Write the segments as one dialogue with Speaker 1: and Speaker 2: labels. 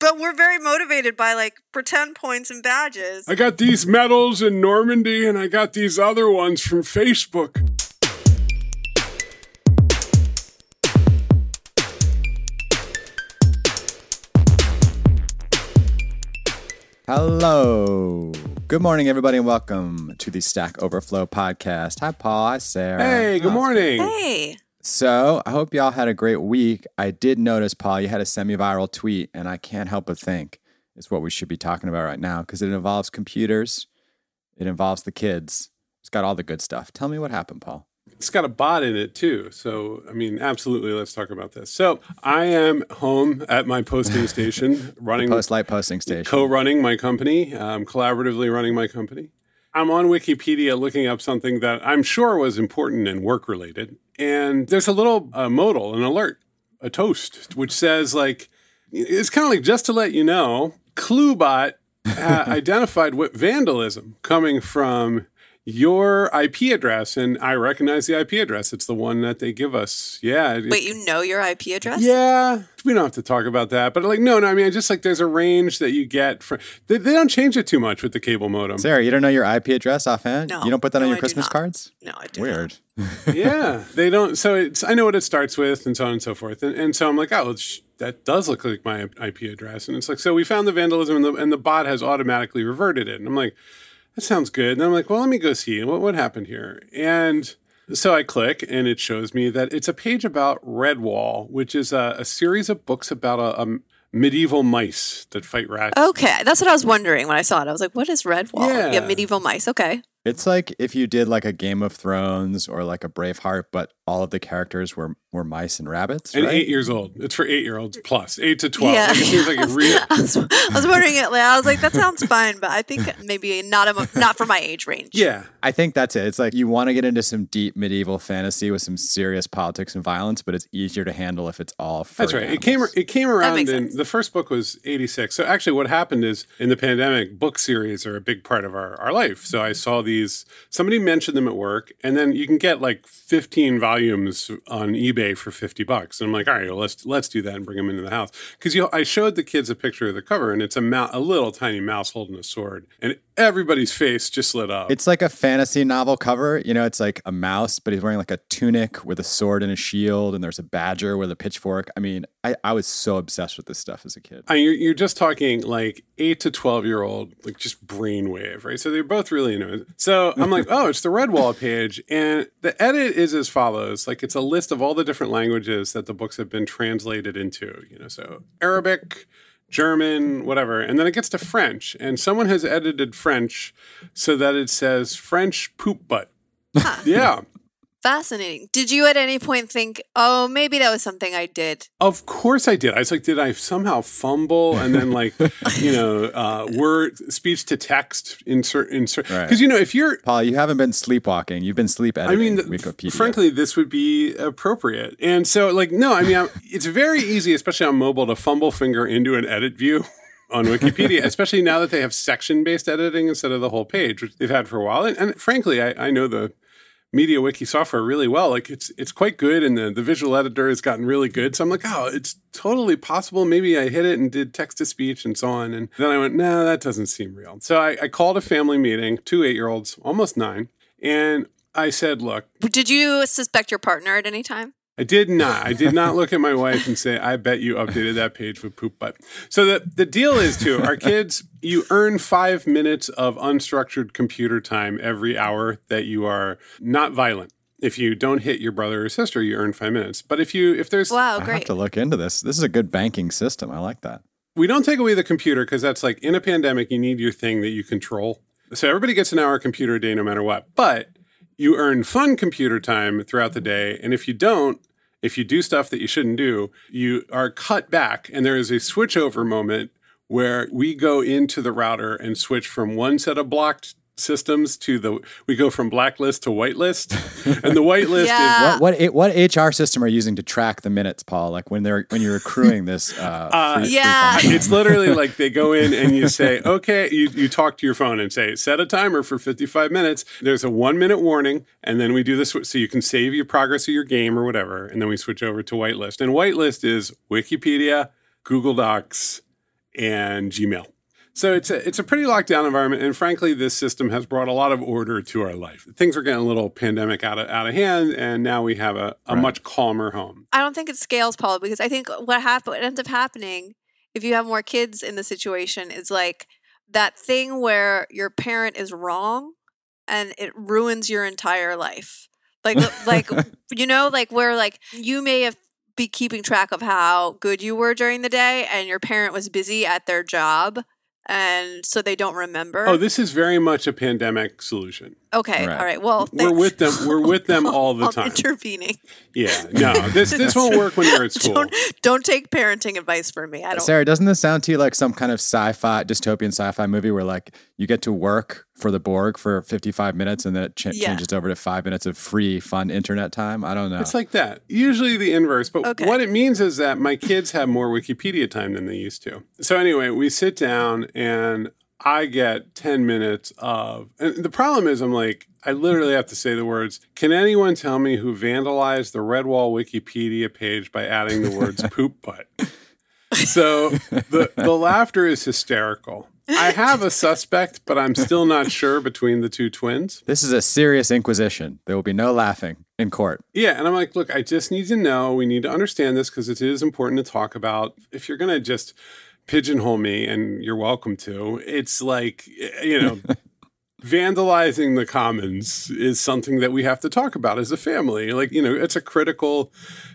Speaker 1: but we're very motivated by like pretend points and badges.
Speaker 2: I got these medals in Normandy and I got these other ones from Facebook.
Speaker 3: Hello. Good morning, everybody, and welcome to the Stack Overflow podcast. Hi, Paul. Hi, Sarah.
Speaker 2: Hey, good morning.
Speaker 1: Hey,
Speaker 3: So, I hope y'all had a great week. I did notice, Paul, you had a semi viral tweet, and I can't help but think it's what we should be talking about right now because it involves computers, it involves the kids, it's got all the good stuff. Tell me what happened, Paul.
Speaker 2: It's got a bot in it too. So, I mean, absolutely, let's talk about this. So, I am home at my posting station running
Speaker 3: Postlight posting station.
Speaker 2: co-running my company, um, collaboratively running my company. I'm on Wikipedia looking up something that I'm sure was important and work related, and there's a little uh, modal, an alert, a toast, which says like, it's kind of like just to let you know, ClueBot uh, identified what vandalism coming from your IP address, and I recognize the IP address. It's the one that they give us. Yeah. it-
Speaker 1: wait, you know your IP address?
Speaker 2: yeah, we don't have to talk about that, but like, no, no. I mean, just like there's a range that you get from. They, they don't change it too much with the cable modem.
Speaker 3: Sarah, you don't know your IP address offhand?
Speaker 1: No.
Speaker 3: You don't put that
Speaker 1: No,
Speaker 3: on your
Speaker 1: I
Speaker 3: Christmas cards?
Speaker 1: No, I do.
Speaker 3: Weird.
Speaker 2: yeah, they don't. So it's I know what it starts with, and so on and so forth. And, and so I'm like, oh, that does look like my IP address. And it's like, so we found the vandalism, and the and the bot has automatically reverted it. And I'm like, that sounds good. And I'm like, well, let me go see what what happened here. And so I click, and it shows me that it's a page about Redwall, which is a, a series of books about a, a medieval mice that fight rats.
Speaker 1: Okay, that's what I was wondering when I saw it. I was like, what is Redwall?
Speaker 2: Yeah.
Speaker 1: Yeah, medieval mice. Okay.
Speaker 3: It's like if you did like a Game of Thrones or like a Braveheart, but all of the characters were were mice and rabbits,
Speaker 2: And
Speaker 3: right?
Speaker 2: eight years old. It's for eight year olds plus, eight to 12.
Speaker 1: Yeah.
Speaker 2: Like, it seems like it really.
Speaker 1: I was, I was wondering it. I was like, that sounds fine, but I think maybe not a, not for my age range.
Speaker 2: Yeah.
Speaker 3: I think that's it. It's like you want to get into some deep medieval fantasy with some serious politics and violence, but it's easier to handle if it's all.
Speaker 2: That's
Speaker 3: furry
Speaker 2: right. It came it came around
Speaker 1: makes
Speaker 2: in
Speaker 1: sense.
Speaker 2: the first book was 86. So actually what happened is in the pandemic book series are a big part of our, our life. So I saw these somebody mentioned them at work and then you can get like 15 volumes on eBay for 50 bucks. And I'm like, "All right, well, let's let's do that and bring them into the house." Cuz you know, I showed the kids a picture of the cover and it's a mou- a little tiny mouse holding a sword and everybody's face just lit up.
Speaker 3: It's like a fantasy novel cover. You know, it's like a mouse, but he's wearing like a tunic with a sword and a shield, and there's a badger with a pitchfork. I mean, I, I was so obsessed with this stuff as a kid.
Speaker 2: I mean, you're, you're just talking like eight to 12 year old, like just brainwave, right? So they're both really into it. So I'm like, oh, it's the Redwall page. And the edit is as follows like, it's a list of all the different languages that the books have been translated into, you know, so Arabic, German, whatever. And then it gets to French. And someone has edited French so that it says French poop butt. yeah.
Speaker 1: Fascinating. Did you at any point think, oh, maybe that was something I did?
Speaker 2: Of course I did. I was like, did I somehow fumble and then like, you know, uh, word speech to text insert insert because
Speaker 3: Right.
Speaker 2: you know if you're
Speaker 3: Paul, you haven't been sleepwalking. You've been sleep editing.
Speaker 2: I mean, th-
Speaker 3: Wikipedia.
Speaker 2: frankly, this would be appropriate. And so, like, no, I mean, I'm, it's very easy, especially on mobile, to fumble finger into an edit view on Wikipedia, especially now that they have section based editing instead of the whole page, which they've had for a while. And, and frankly, I, I know the MediaWiki software really well. Like it's it's quite good and the, the visual editor has gotten really good. So i'm like oh it's totally possible. Maybe i hit it and did text to speech and so on. And then i went no that doesn't seem real. So i, I called a family meeting two eight year olds almost nine and i said look
Speaker 1: Did you suspect your partner at any time?
Speaker 2: I did not. I did not look at my wife and say, I bet you updated that page with poop butt. So the, the deal is too, our kids, you earn five minutes of unstructured computer time every hour that you are not violent. If you don't hit your brother or sister, you earn five minutes. But if you if there's
Speaker 1: Wow,
Speaker 3: I have to look into this. This is a good banking system. I like that.
Speaker 2: we don't take away the computer because that's like in a pandemic, you need your thing that you control. So everybody gets an hour computer a day no matter what. But you earn fun computer time throughout the day. And if you don't, if you do stuff that you shouldn't do, you are cut back. And there is a switchover moment where we go into the router and switch from one set of blocked systems to the we go from blacklist to whitelist. and the whitelist
Speaker 1: Yeah.
Speaker 2: is
Speaker 3: What what what HR system are you using to track the minutes, Paul? Like when they're when you're accruing this? Uh, free- free
Speaker 1: yeah.
Speaker 3: fund?
Speaker 2: it's literally like they go in and you say, okay, you, you talk to your phone and say, set a timer for 55 minutes. There's a one minute warning. And then we do this so you can save your progress of your game or whatever. And then we switch over to whitelist. And whitelist is Wikipedia, Google Docs, and Gmail. So it's a it's a pretty locked down environment, and frankly, this system has brought a lot of order to our life. Things are getting a little pandemic out of out of hand, and now we have a, a
Speaker 3: Right.
Speaker 2: much calmer home.
Speaker 1: I don't think it scales, Paul, because I think what happen what ends up happening if you have more kids in the situation is like that thing where your parent is wrong and it ruins your entire life. Like like you know, like where like you may have be keeping track of how good you were during the day and your parent was busy at their job and so they don't remember.
Speaker 2: Oh, this is very much a pandemic solution.
Speaker 1: okay,
Speaker 3: Right.
Speaker 1: all right. Well,
Speaker 2: We're with them. We're with them all the time.
Speaker 1: intervening.
Speaker 2: Yeah, no, this this won't work when you're at school.
Speaker 1: Don't don't take parenting advice from me. I don't
Speaker 3: Sarah, doesn't this sound to you like some kind of sci-fi, dystopian sci-fi movie where like you get to work for the Borg for 55 minutes and then it ch-
Speaker 1: Yeah.
Speaker 3: changes over to five minutes of free, fun internet time? I don't know.
Speaker 2: It's like that. Usually the inverse. But
Speaker 1: Okay.
Speaker 2: what it means is that my kids have more Wikipedia time than they used to. So anyway, we sit down and I get 10 minutes of, and the problem is I'm like, I literally have to say the words, can anyone tell me who vandalized the Redwall Wikipedia page by adding the words poop butt? So the, the laughter is hysterical. I have a suspect, but I'm still not sure between the two twins.
Speaker 3: this is a serious inquisition. There will be no laughing in court.
Speaker 2: Yeah, and I'm like, look, I just need to know. We need to understand this because it is important to talk about. If you're going to just pigeonhole me, and you're welcome to, it's like, eh, you know, vandalizing the commons is something that we have to talk about as a family. Like, you know, it's a critical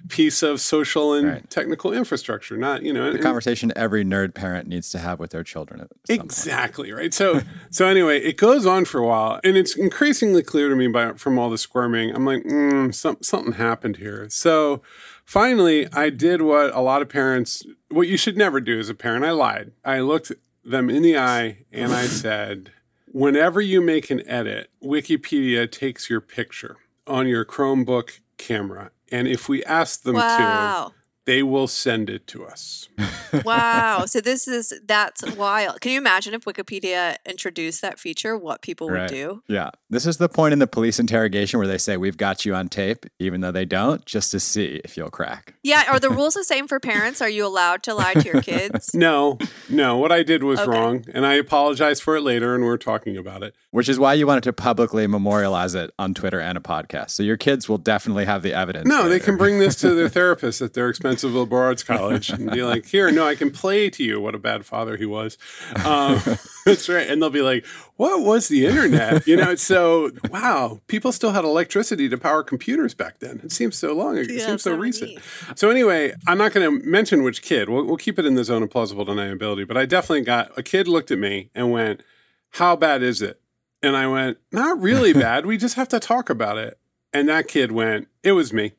Speaker 2: piece of social and
Speaker 3: Right.
Speaker 2: technical infrastructure, not, you know,
Speaker 3: The
Speaker 2: and-
Speaker 3: conversation every nerd parent needs to have with their children. At some point.
Speaker 2: Exactly right. So so anyway, it goes on for a while, and it's increasingly clear to me by from all the squirming. I'm like, mm, some, something happened here. So finally, I did what a lot of parents, what you should never do as a parent. I lied. I looked them in the eye and I said, whenever you make an edit, Wikipedia takes your picture on your Chromebook camera, and if we ask them to,
Speaker 1: Wow.
Speaker 2: They will send it to us.
Speaker 1: wow. So this is that's wild. Can you imagine if Wikipedia introduced that feature, what people would do?
Speaker 3: Yeah. This is the point in the police interrogation where they say, We've got you on tape, even though they don't, just to see if you'll crack.
Speaker 1: Yeah, are the rules the same for parents? Are you allowed to lie to your kids?
Speaker 2: No, no. What I did was
Speaker 1: Okay.
Speaker 2: wrong, and I apologize for it later, and we're talking about it.
Speaker 3: Which is why you wanted to publicly memorialize it on Twitter and a podcast. So your kids will definitely have the evidence.
Speaker 2: No, they can bring this to their therapist at their expensive liberal arts college and be like, "Here, no, I can play to you what a bad father he was." Um, that's right, and they'll be like, "What was the internet?" You know. So, wow, people still had electricity to power computers back then. It seems so long. It
Speaker 1: Yeah,
Speaker 2: seems so
Speaker 1: so
Speaker 2: recent.
Speaker 1: neat.
Speaker 2: So anyway, I'm not going to mention which kid. We'll, we'll keep it in the zone of plausible deniability. But I definitely got a kid looked at me and went, "How bad is it?" And I went, "Not really bad. We just have to talk about it." And that kid went, "It was me."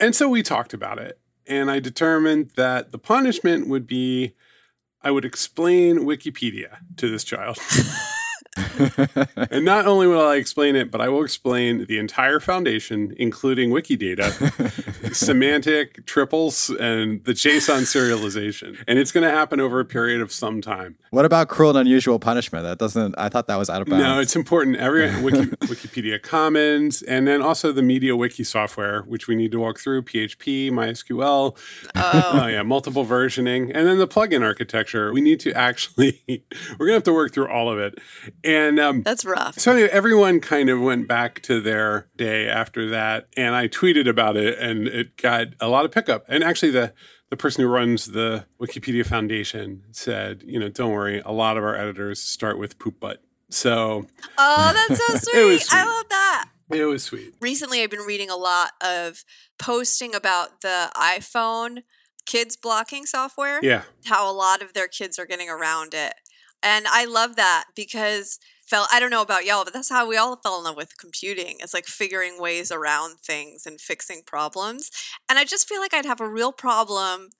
Speaker 2: And so we talked about it. And I determined that the punishment would be I would explain Wikipedia to this child. and not only will I explain it, but I will explain the entire foundation, including Wikidata, semantic triples, and the JSON serialization. And it's going to happen over a period of some time.
Speaker 3: What about cruel and unusual punishment? That doesn't, I thought that was out of bounds.
Speaker 2: No, it's important. Every Wiki, Wikipedia Commons, and then also the MediaWiki software, which we need to walk through: PHP, MySQL.
Speaker 1: Oh,
Speaker 2: Oh yeah, multiple versioning, and then the plugin architecture. We need to actually, we're gonna have to work through all of it. And um,
Speaker 1: that's rough.
Speaker 2: so anyway, everyone kind of went back to their day after that, and I tweeted about it, and it got a lot of pickup. And actually, the the person who runs the Wikipedia Foundation said, you know, don't worry, a lot of our editors start with poop butt. So
Speaker 1: Oh, that's so sweet.
Speaker 2: Was
Speaker 1: I love that.
Speaker 2: it was sweet.
Speaker 1: Recently, I've been reading a lot of posting about the iPhone kids blocking software.
Speaker 2: Yeah,
Speaker 1: how a lot of their kids are getting around it. And I love that because fell I don't know about y'all, but that's how we all fell in love with computing. It's like figuring ways around things and fixing problems. And I just feel like I'd have a real problem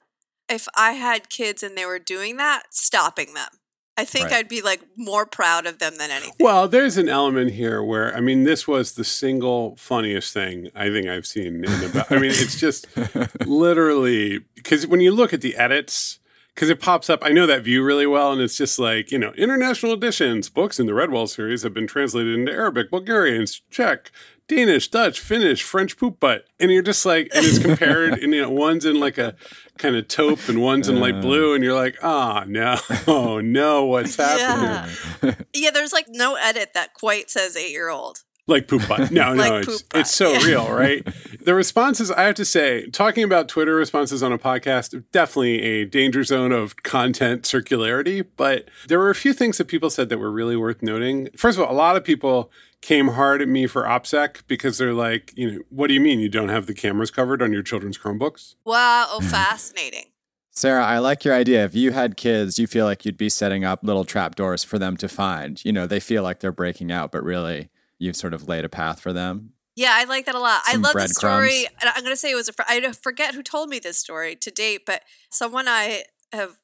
Speaker 1: if I had kids and they were doing that, stopping them. I think
Speaker 3: Right.
Speaker 1: I'd be like more proud of them than anything.
Speaker 2: Well, there's an element here where I mean, this was the single funniest thing I think I've seen in about. I mean, it's just literally because when you look at the edits, because it pops up, I know that view really well, and it's just like you know, international editions books in the Redwall series have been translated into Arabic, Bulgarian, Czech, Danish, Dutch, Finnish, French poop butt. And you're just like, and it's compared, and you know, one's in like a kind of taupe and one's in light uh. blue, and you're like, oh no, oh no, what's happening?
Speaker 1: Yeah. yeah, there's like no edit that quite says eight year old.
Speaker 2: Like poop butt. No,
Speaker 1: Like
Speaker 2: no, it's,
Speaker 1: poop
Speaker 2: it's so
Speaker 1: yeah.
Speaker 2: real, right? The responses, I have to say, talking about Twitter responses on a podcast, definitely a danger zone of content circularity. But there were a few things that people said that were really worth noting. First of all, a lot of people came hard at me for OPSEC because they're like, you know, what do you mean you don't have the cameras covered on your children's Chromebooks?
Speaker 1: Wow, oh, fascinating.
Speaker 3: Sarah, I like your idea. If you had kids, you feel like you'd be setting up little trapdoors for them to find. You know, they feel like they're breaking out, but really you've sort of laid a path for them.
Speaker 1: Yeah, I like that a lot. I love the story. I'm going to say it was a fr- I forget who told me this story to date, but someone I have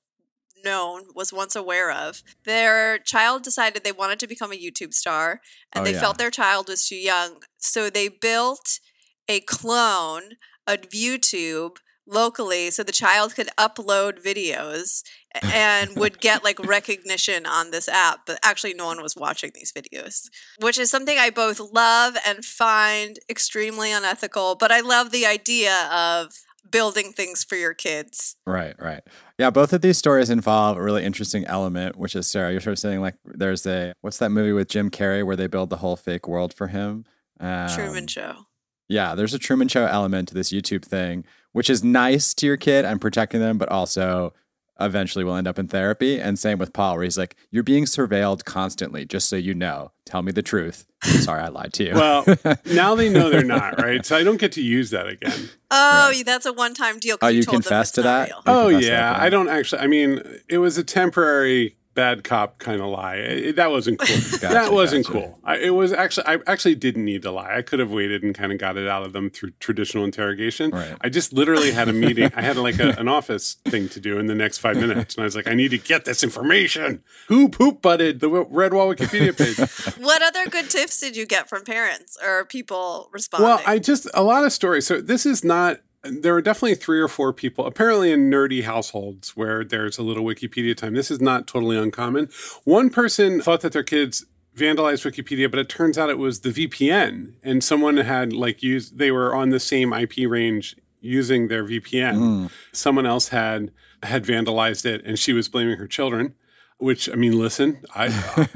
Speaker 1: known was once aware of. Their child decided they wanted to become a YouTube star and
Speaker 3: Oh,
Speaker 1: they
Speaker 3: yeah.
Speaker 1: felt their child was too young. So they built a clone of YouTube locally so the child could upload videos and would get like recognition on this app but actually no one was watching these videos which is something i both love and find extremely unethical but i love the idea of building things for your kids
Speaker 3: Right, right. Yeah, both of these stories involve a really interesting element, which is Sarah, you're sort of saying like there's a what's that movie with Jim Carrey where they build the whole fake world for him? Um,
Speaker 1: truman show
Speaker 3: Yeah, there's a Truman Show element to this YouTube thing, which is nice to your kid and protecting them, but also eventually will end up in therapy. And same with Paul, where he's like, You're being surveilled constantly, just so you know. Tell me the truth. Sorry, I lied to you.
Speaker 2: Well, now they know they're not, right? So I don't get to use that again.
Speaker 1: oh that's a one-time deal.
Speaker 3: Oh, you
Speaker 1: told them
Speaker 3: confessed to that?
Speaker 1: real.
Speaker 2: Oh
Speaker 3: confessed that
Speaker 2: yeah, I don't actually. I mean, it was a temporary bad cop kind of lie. It- that wasn't cool. that wasn't
Speaker 3: gotcha.
Speaker 2: cool. I, it was actually. I actually didn't need to lie. I could have waited and kind of got it out of them through traditional interrogation.
Speaker 3: Right.
Speaker 2: I just literally had a meeting. I had like a, an office thing to do in the next five minutes, and I was like, I need to get this information. Who poop butted the Redwall Wikipedia page?
Speaker 1: what other good tips did you get from parents or people responding
Speaker 2: Well, I just a lot of stories. So this is not. There are definitely three or four people, apparently in nerdy households, where there's a little Wikipedia time. This is not totally uncommon. One person thought that their kids vandalized Wikipedia, but it turns out it was the VPN, and someone had like used. They were on the same IP range using their VPN. Hmm. Someone else had had vandalized it, and she was blaming her children. Which I mean, listen, I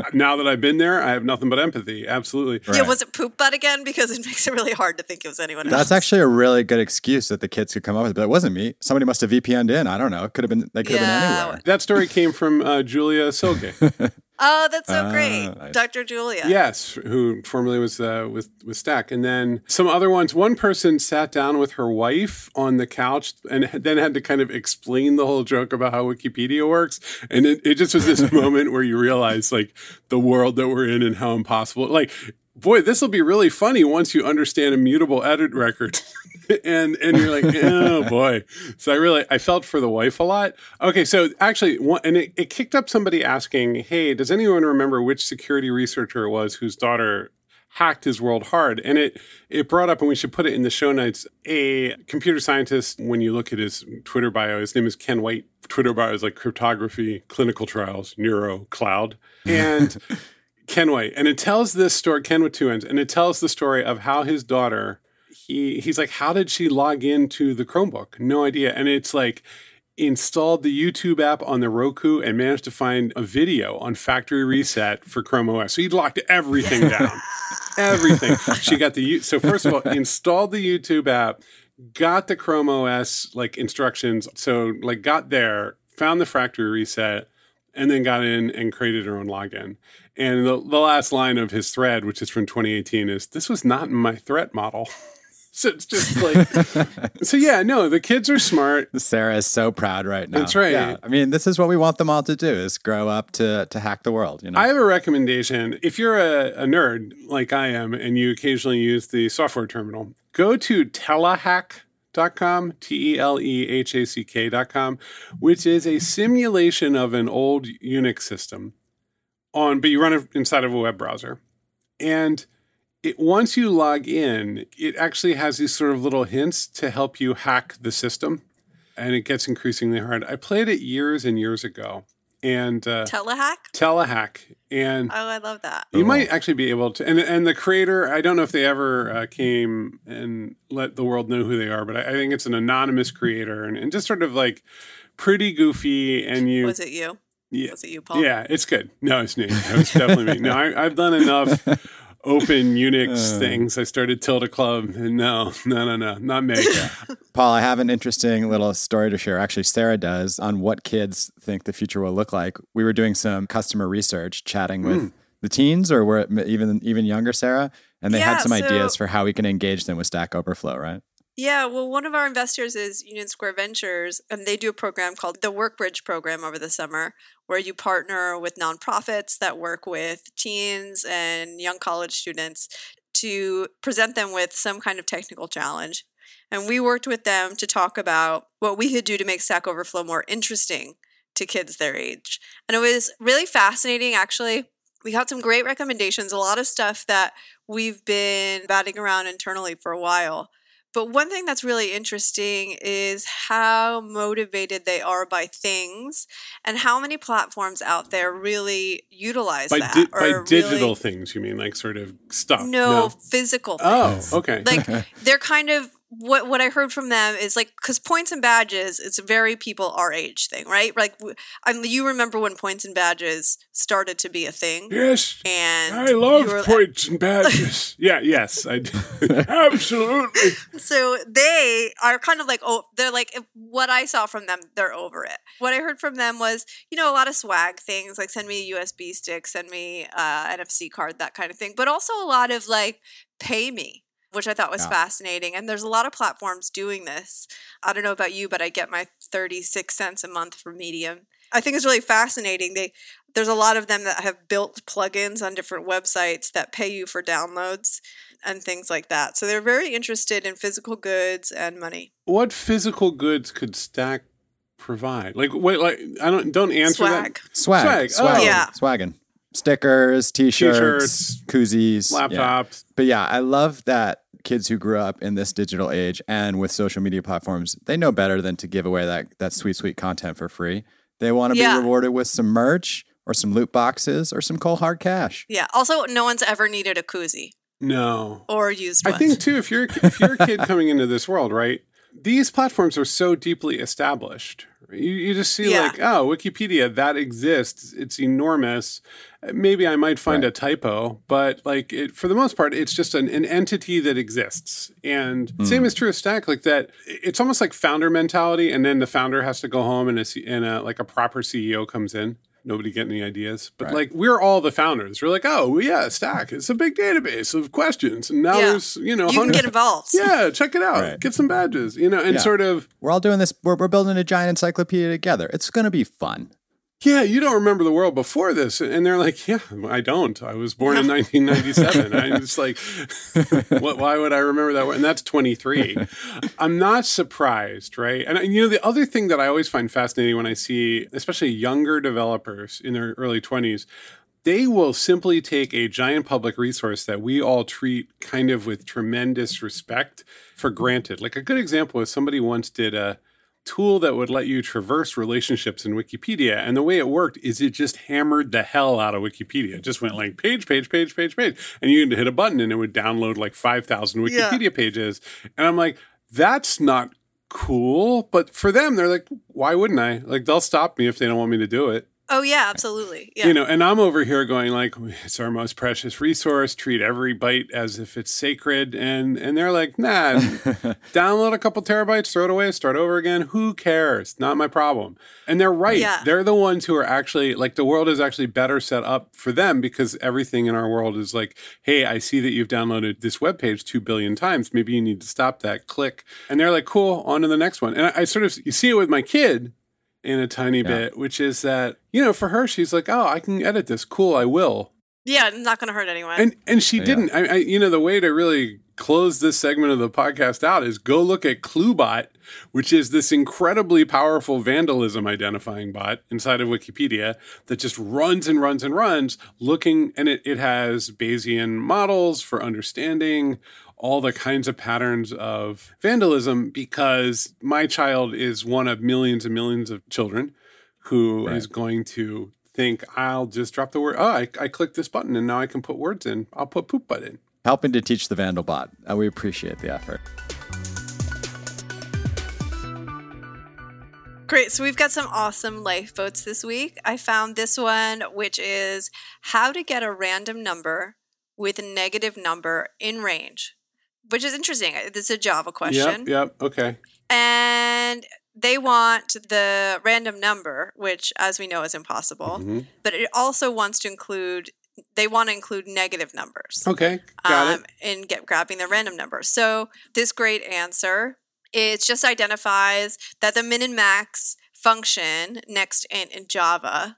Speaker 2: now that I've been there, I have nothing but empathy. Absolutely.
Speaker 1: yeah was it poop butt again because it makes it really hard to think it was anyone else
Speaker 3: That's actually a really good excuse that the kids could come up with, but it wasn't me. Somebody must have VPN'd in. I don't know. It could have been, they could have
Speaker 1: Yeah.
Speaker 3: been anywhere.
Speaker 2: That story came from uh, Julia Silge.
Speaker 1: oh that's so
Speaker 3: Ah,
Speaker 1: great
Speaker 3: nice.
Speaker 1: dr julia
Speaker 2: yes, who formerly was uh, with with Stack, and then some other ones. One person sat down with her wife on the couch and then had to kind of explain the whole joke about how Wikipedia works, and it, it just was this moment where you realize like the world that we're in and how impossible. Like, boy, this will be really funny once you understand immutable edit records. and and you're like, oh boy. So I really I felt for the wife a lot. Okay, so actually, one, and it, it kicked up somebody asking, hey, does anyone remember which security researcher it was whose daughter hacked his world hard? And it it brought up, and we should put it in the show notes. A computer scientist, when you look at his Twitter bio, his name is Kenn White. Twitter bio is like cryptography, clinical trials, neuro, cloud, and. Kenn White, and it tells this story. Ken with two ends, and it tells the story of how his daughter. He he's like, how did she log into the Chromebook? No idea. And it's like installed the YouTube app on the Roku and managed to find a video on factory reset for Chrome OS. So he locked everything down, everything. She got the so first of all installed the YouTube app, got the Chrome OS like instructions. So like got there, found the factory reset, and then got in and created her own login. And the, the last line of his thread, which is from 2018, is this was not my threat model. so it's just like, so yeah, no, the kids are smart.
Speaker 3: Sarah is so proud right now.
Speaker 2: That's right.
Speaker 3: Yeah. I mean, this is what we want them all to do is grow up to to hack the world, you know.
Speaker 2: I have a recommendation. If you're a, a nerd like I am and you occasionally use the software terminal, go to telehack.com, T E L E H A C K.com, which is a simulation of an old Unix system on but you run it inside of a web browser. And it once you log in, it actually has these sort of little hints to help you hack the system. And it gets increasingly hard. I played it years and years ago. and uh,
Speaker 1: Telehack?
Speaker 2: Telehack. And
Speaker 1: Oh, I love that.
Speaker 2: you
Speaker 3: Cool.
Speaker 2: might actually be able to. And, and the creator, I don't know if they ever uh, came and let the world know who they are, but I, I think it's an anonymous creator and, and just sort of like pretty goofy. And you,
Speaker 1: Was it you?
Speaker 2: yeah,
Speaker 1: Was it you, Paul?
Speaker 2: yeah, it's good. No, it's me. It's definitely me. No, I, I've done enough open Unix
Speaker 3: Uh.
Speaker 2: things. I started Tilde Club, and no, no, no, no, not me.
Speaker 3: Paul, I have an interesting little story to share. Actually, Sarah does on what kids think the future will look like. We were doing some customer research, chatting with
Speaker 2: Hmm.
Speaker 3: the teens, or were it even even younger, Sarah, and they
Speaker 1: Yeah,
Speaker 3: had some
Speaker 1: so-
Speaker 3: ideas for how we can engage them with Stack Overflow. Right?
Speaker 1: Yeah, well, one of our investors is Union Square Ventures, and they do a program called the Workbridge program over the summer, where you partner with nonprofits that work with teens and young college students to present them with some kind of technical challenge. And we worked with them to talk about what we could do to make Stack Overflow more interesting to kids their age. And it was really fascinating, actually. We got some great recommendations, a lot of stuff that we've been batting around internally for a while. But one thing that's really interesting is how motivated they are by things and how many platforms out there really utilize
Speaker 2: by
Speaker 1: that.
Speaker 2: di- by
Speaker 1: or
Speaker 2: digital
Speaker 1: really-
Speaker 2: things, you mean like sort of stuff?
Speaker 1: no, physical
Speaker 2: oh,
Speaker 1: things.
Speaker 2: Oh, okay.
Speaker 1: Like they're kind of what what I heard from them is like because points and badges it's a very people our age thing, right? Like I mean, you remember when points and badges started to be a thing,
Speaker 2: yes,
Speaker 1: and
Speaker 2: I love
Speaker 1: were-
Speaker 2: points and badges. yeah, yes, I do. absolutely.
Speaker 1: so they are kind of like oh they're like if- what i saw from them they're over it what i heard from them was you know a lot of swag things like send me a usb stick send me uh nfc card that kind of thing but also a lot of like pay me which i thought was
Speaker 3: Yeah.
Speaker 1: fascinating and there's a lot of platforms doing this i don't know about you but i get my 36 cents a month for medium i think it's really fascinating they there's a lot of them that have built plugins on different websites that pay you for downloads and things like that. So they're very interested in physical goods and money.
Speaker 2: What physical goods could Stack provide? Like, wait, Like, I don't don't answer
Speaker 1: Swag.
Speaker 3: Swag,
Speaker 2: Swag,
Speaker 3: swag,
Speaker 2: oh.
Speaker 1: Yeah.
Speaker 3: swagging, stickers, t-shirts,
Speaker 2: T-shirts,
Speaker 3: koozies,
Speaker 2: that.
Speaker 3: Yeah.
Speaker 2: Laptops.
Speaker 3: But yeah, I love that kids who grew up in this digital age and with social media platforms, they know better than to give away that that sweet, sweet content for free. They want to
Speaker 1: Yeah.
Speaker 3: be rewarded with some merch or some loot boxes or some cold hard cash.
Speaker 1: Yeah. Also, no one's ever needed a koozie
Speaker 2: No,
Speaker 1: or used
Speaker 2: I think too. If you're if you're a kid coming into this world, right? These platforms are so deeply established. You, you just see
Speaker 1: Yeah.
Speaker 2: like, oh, Wikipedia that exists. It's enormous. Uh, maybe I might find
Speaker 3: Right.
Speaker 2: a typo, but like it, for the most part, it's just an, an entity that exists. And hmm. same is true of Stack. Like that, it's almost like founder mentality, and then the founder has to go home, and a, C- and a like a proper CEO comes in. Nobody getting any ideas, but
Speaker 3: Right.
Speaker 2: like we're all the founders. We're like, oh yeah, Stack. It's a big database of questions, and now
Speaker 1: Yeah.
Speaker 2: there's you know
Speaker 1: you can get involved.
Speaker 2: yeah, check it out.
Speaker 3: Right.
Speaker 2: Get some badges, you know, and
Speaker 3: Yeah.
Speaker 2: sort of,
Speaker 3: We're all doing this. We're, we're building a giant encyclopedia together. It's going to be fun.
Speaker 2: Yeah, you don't remember the world before this. And they're like, yeah, I don't. I was born in 1997. I'm just like, what, why would I remember that? And that's 23. I'm not surprised, right? And, and, you know, the other thing that I always find fascinating when I see, especially younger developers in their early 20s, they will simply take a giant public resource that we all treat kind of with tremendous respect for granted. Like a good example is somebody once did a tool that would let you traverse relationships in Wikipedia. And the way it worked is it just hammered the hell out of Wikipedia. It just went like page, page, page, page, page. And you could hit a button and it would download like 5,000
Speaker 1: Yeah.
Speaker 2: Wikipedia pages. And I'm like, that's not cool. But for them, they're like, why wouldn't I? Like, they'll stop me if they don't want me to do it.
Speaker 1: Oh yeah, absolutely. Yeah.
Speaker 2: You know, and I'm over here going like, it's our most precious resource. Treat every byte as if it's sacred, and and they're like, nah, download a couple terabytes, throw it away, start over again. Who cares? Not my problem. And they're right.
Speaker 1: Yeah.
Speaker 2: They're the ones who are actually like the world is actually better set up for them because everything in our world is like, hey, I see that you've downloaded this web page two billion times. Maybe you need to stop that. Click, and they're like, cool, on to the next one. And I, I sort of you see it with my kid in a tiny
Speaker 3: Yeah.
Speaker 2: bit, which is that, you know, for her, she's like, oh, I can edit this. Cool, I will.
Speaker 1: yeah, it's not going to hurt anyone.
Speaker 2: And and she
Speaker 3: Yeah.
Speaker 2: didn't. I, I, you know, the way to really close this segment of the podcast out is go look at Cluebot, which is this incredibly powerful vandalism identifying bot inside of Wikipedia that just runs and runs and runs looking, and it, it has Bayesian models for understanding all the kinds of patterns of vandalism because my child is one of millions and millions of children who is
Speaker 3: Right.
Speaker 2: going to think I'll just drop the word. Oh, I, I clicked this button and now I can put words in. I'll put poop butt in.
Speaker 3: Helping to teach the Vandalbot. Uh, we appreciate the effort.
Speaker 1: Great. So we've got some awesome lifeboats this week. I found this one, which is how to get a random number with a negative number in range, which is interesting. This is a Java question.
Speaker 2: Yep. Yep. Okay.
Speaker 1: And they want the random number, which, as we know, is impossible.
Speaker 2: Mhm.
Speaker 1: But it also wants to include, they want to include negative numbers
Speaker 2: Okay. Got
Speaker 1: um, in get grabbing the random number. So this great answer it just identifies that the min and max function next in, in Java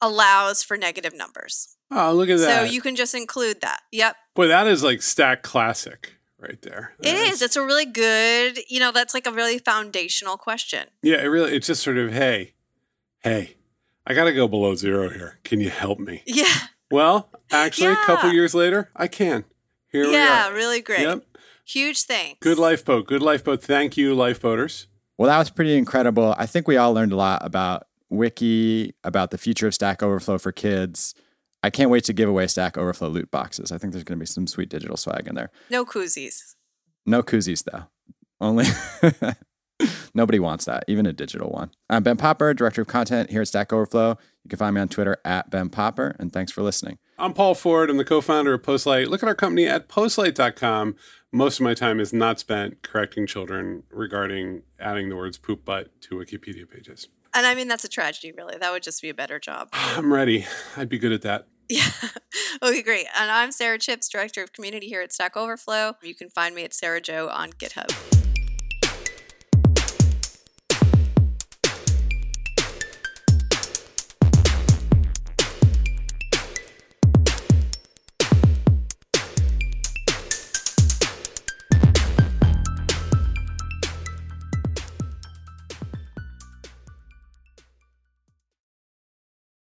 Speaker 1: allows for negative numbers.
Speaker 2: Oh, look at that.
Speaker 1: So you can just include that. Yep.
Speaker 2: Boy, that is like stack classic right there.
Speaker 1: It is.
Speaker 2: That
Speaker 1: is. It's a really good, you know, that's like a really foundational question.
Speaker 2: Yeah, it really. It's just sort of, hey, hey, I got to go below zero here. Can you help me?
Speaker 1: Yeah.
Speaker 2: Well, actually, a couple years later, I can. Here
Speaker 1: yeah,
Speaker 2: we are.
Speaker 1: Yeah, really great.
Speaker 2: Yep.
Speaker 1: Huge thanks.
Speaker 2: Good lifeboat. Good lifeboat. Thank you, lifeboaters.
Speaker 3: Well, that was pretty incredible. I think we all learned a lot about Wiki, about the future of Stack Overflow for kids. I can't wait to give away Stack Overflow loot boxes. I think there's going to be some sweet digital swag in there.
Speaker 1: No koozies.
Speaker 3: No koozies, though. Only nobody wants that, even a digital one. I'm Ben Popper, Director of Content here at Stack Overflow. You can find me on Twitter at Ben Popper, and thanks for listening.
Speaker 2: I'm Paul Ford. I'm the co-founder of Postlight. Look at our company at postlight.com. Most of my time is not spent correcting children regarding adding the words poop butt to Wikipedia pages.
Speaker 1: And I mean, that's a tragedy, really. That would just be a better job.
Speaker 2: I'm ready. I'd be good at that.
Speaker 1: Yeah. okay, great. And I'm Sarah Chipps, Director of Community here at Stack Overflow. You can find me at Sarah Joe on GitHub.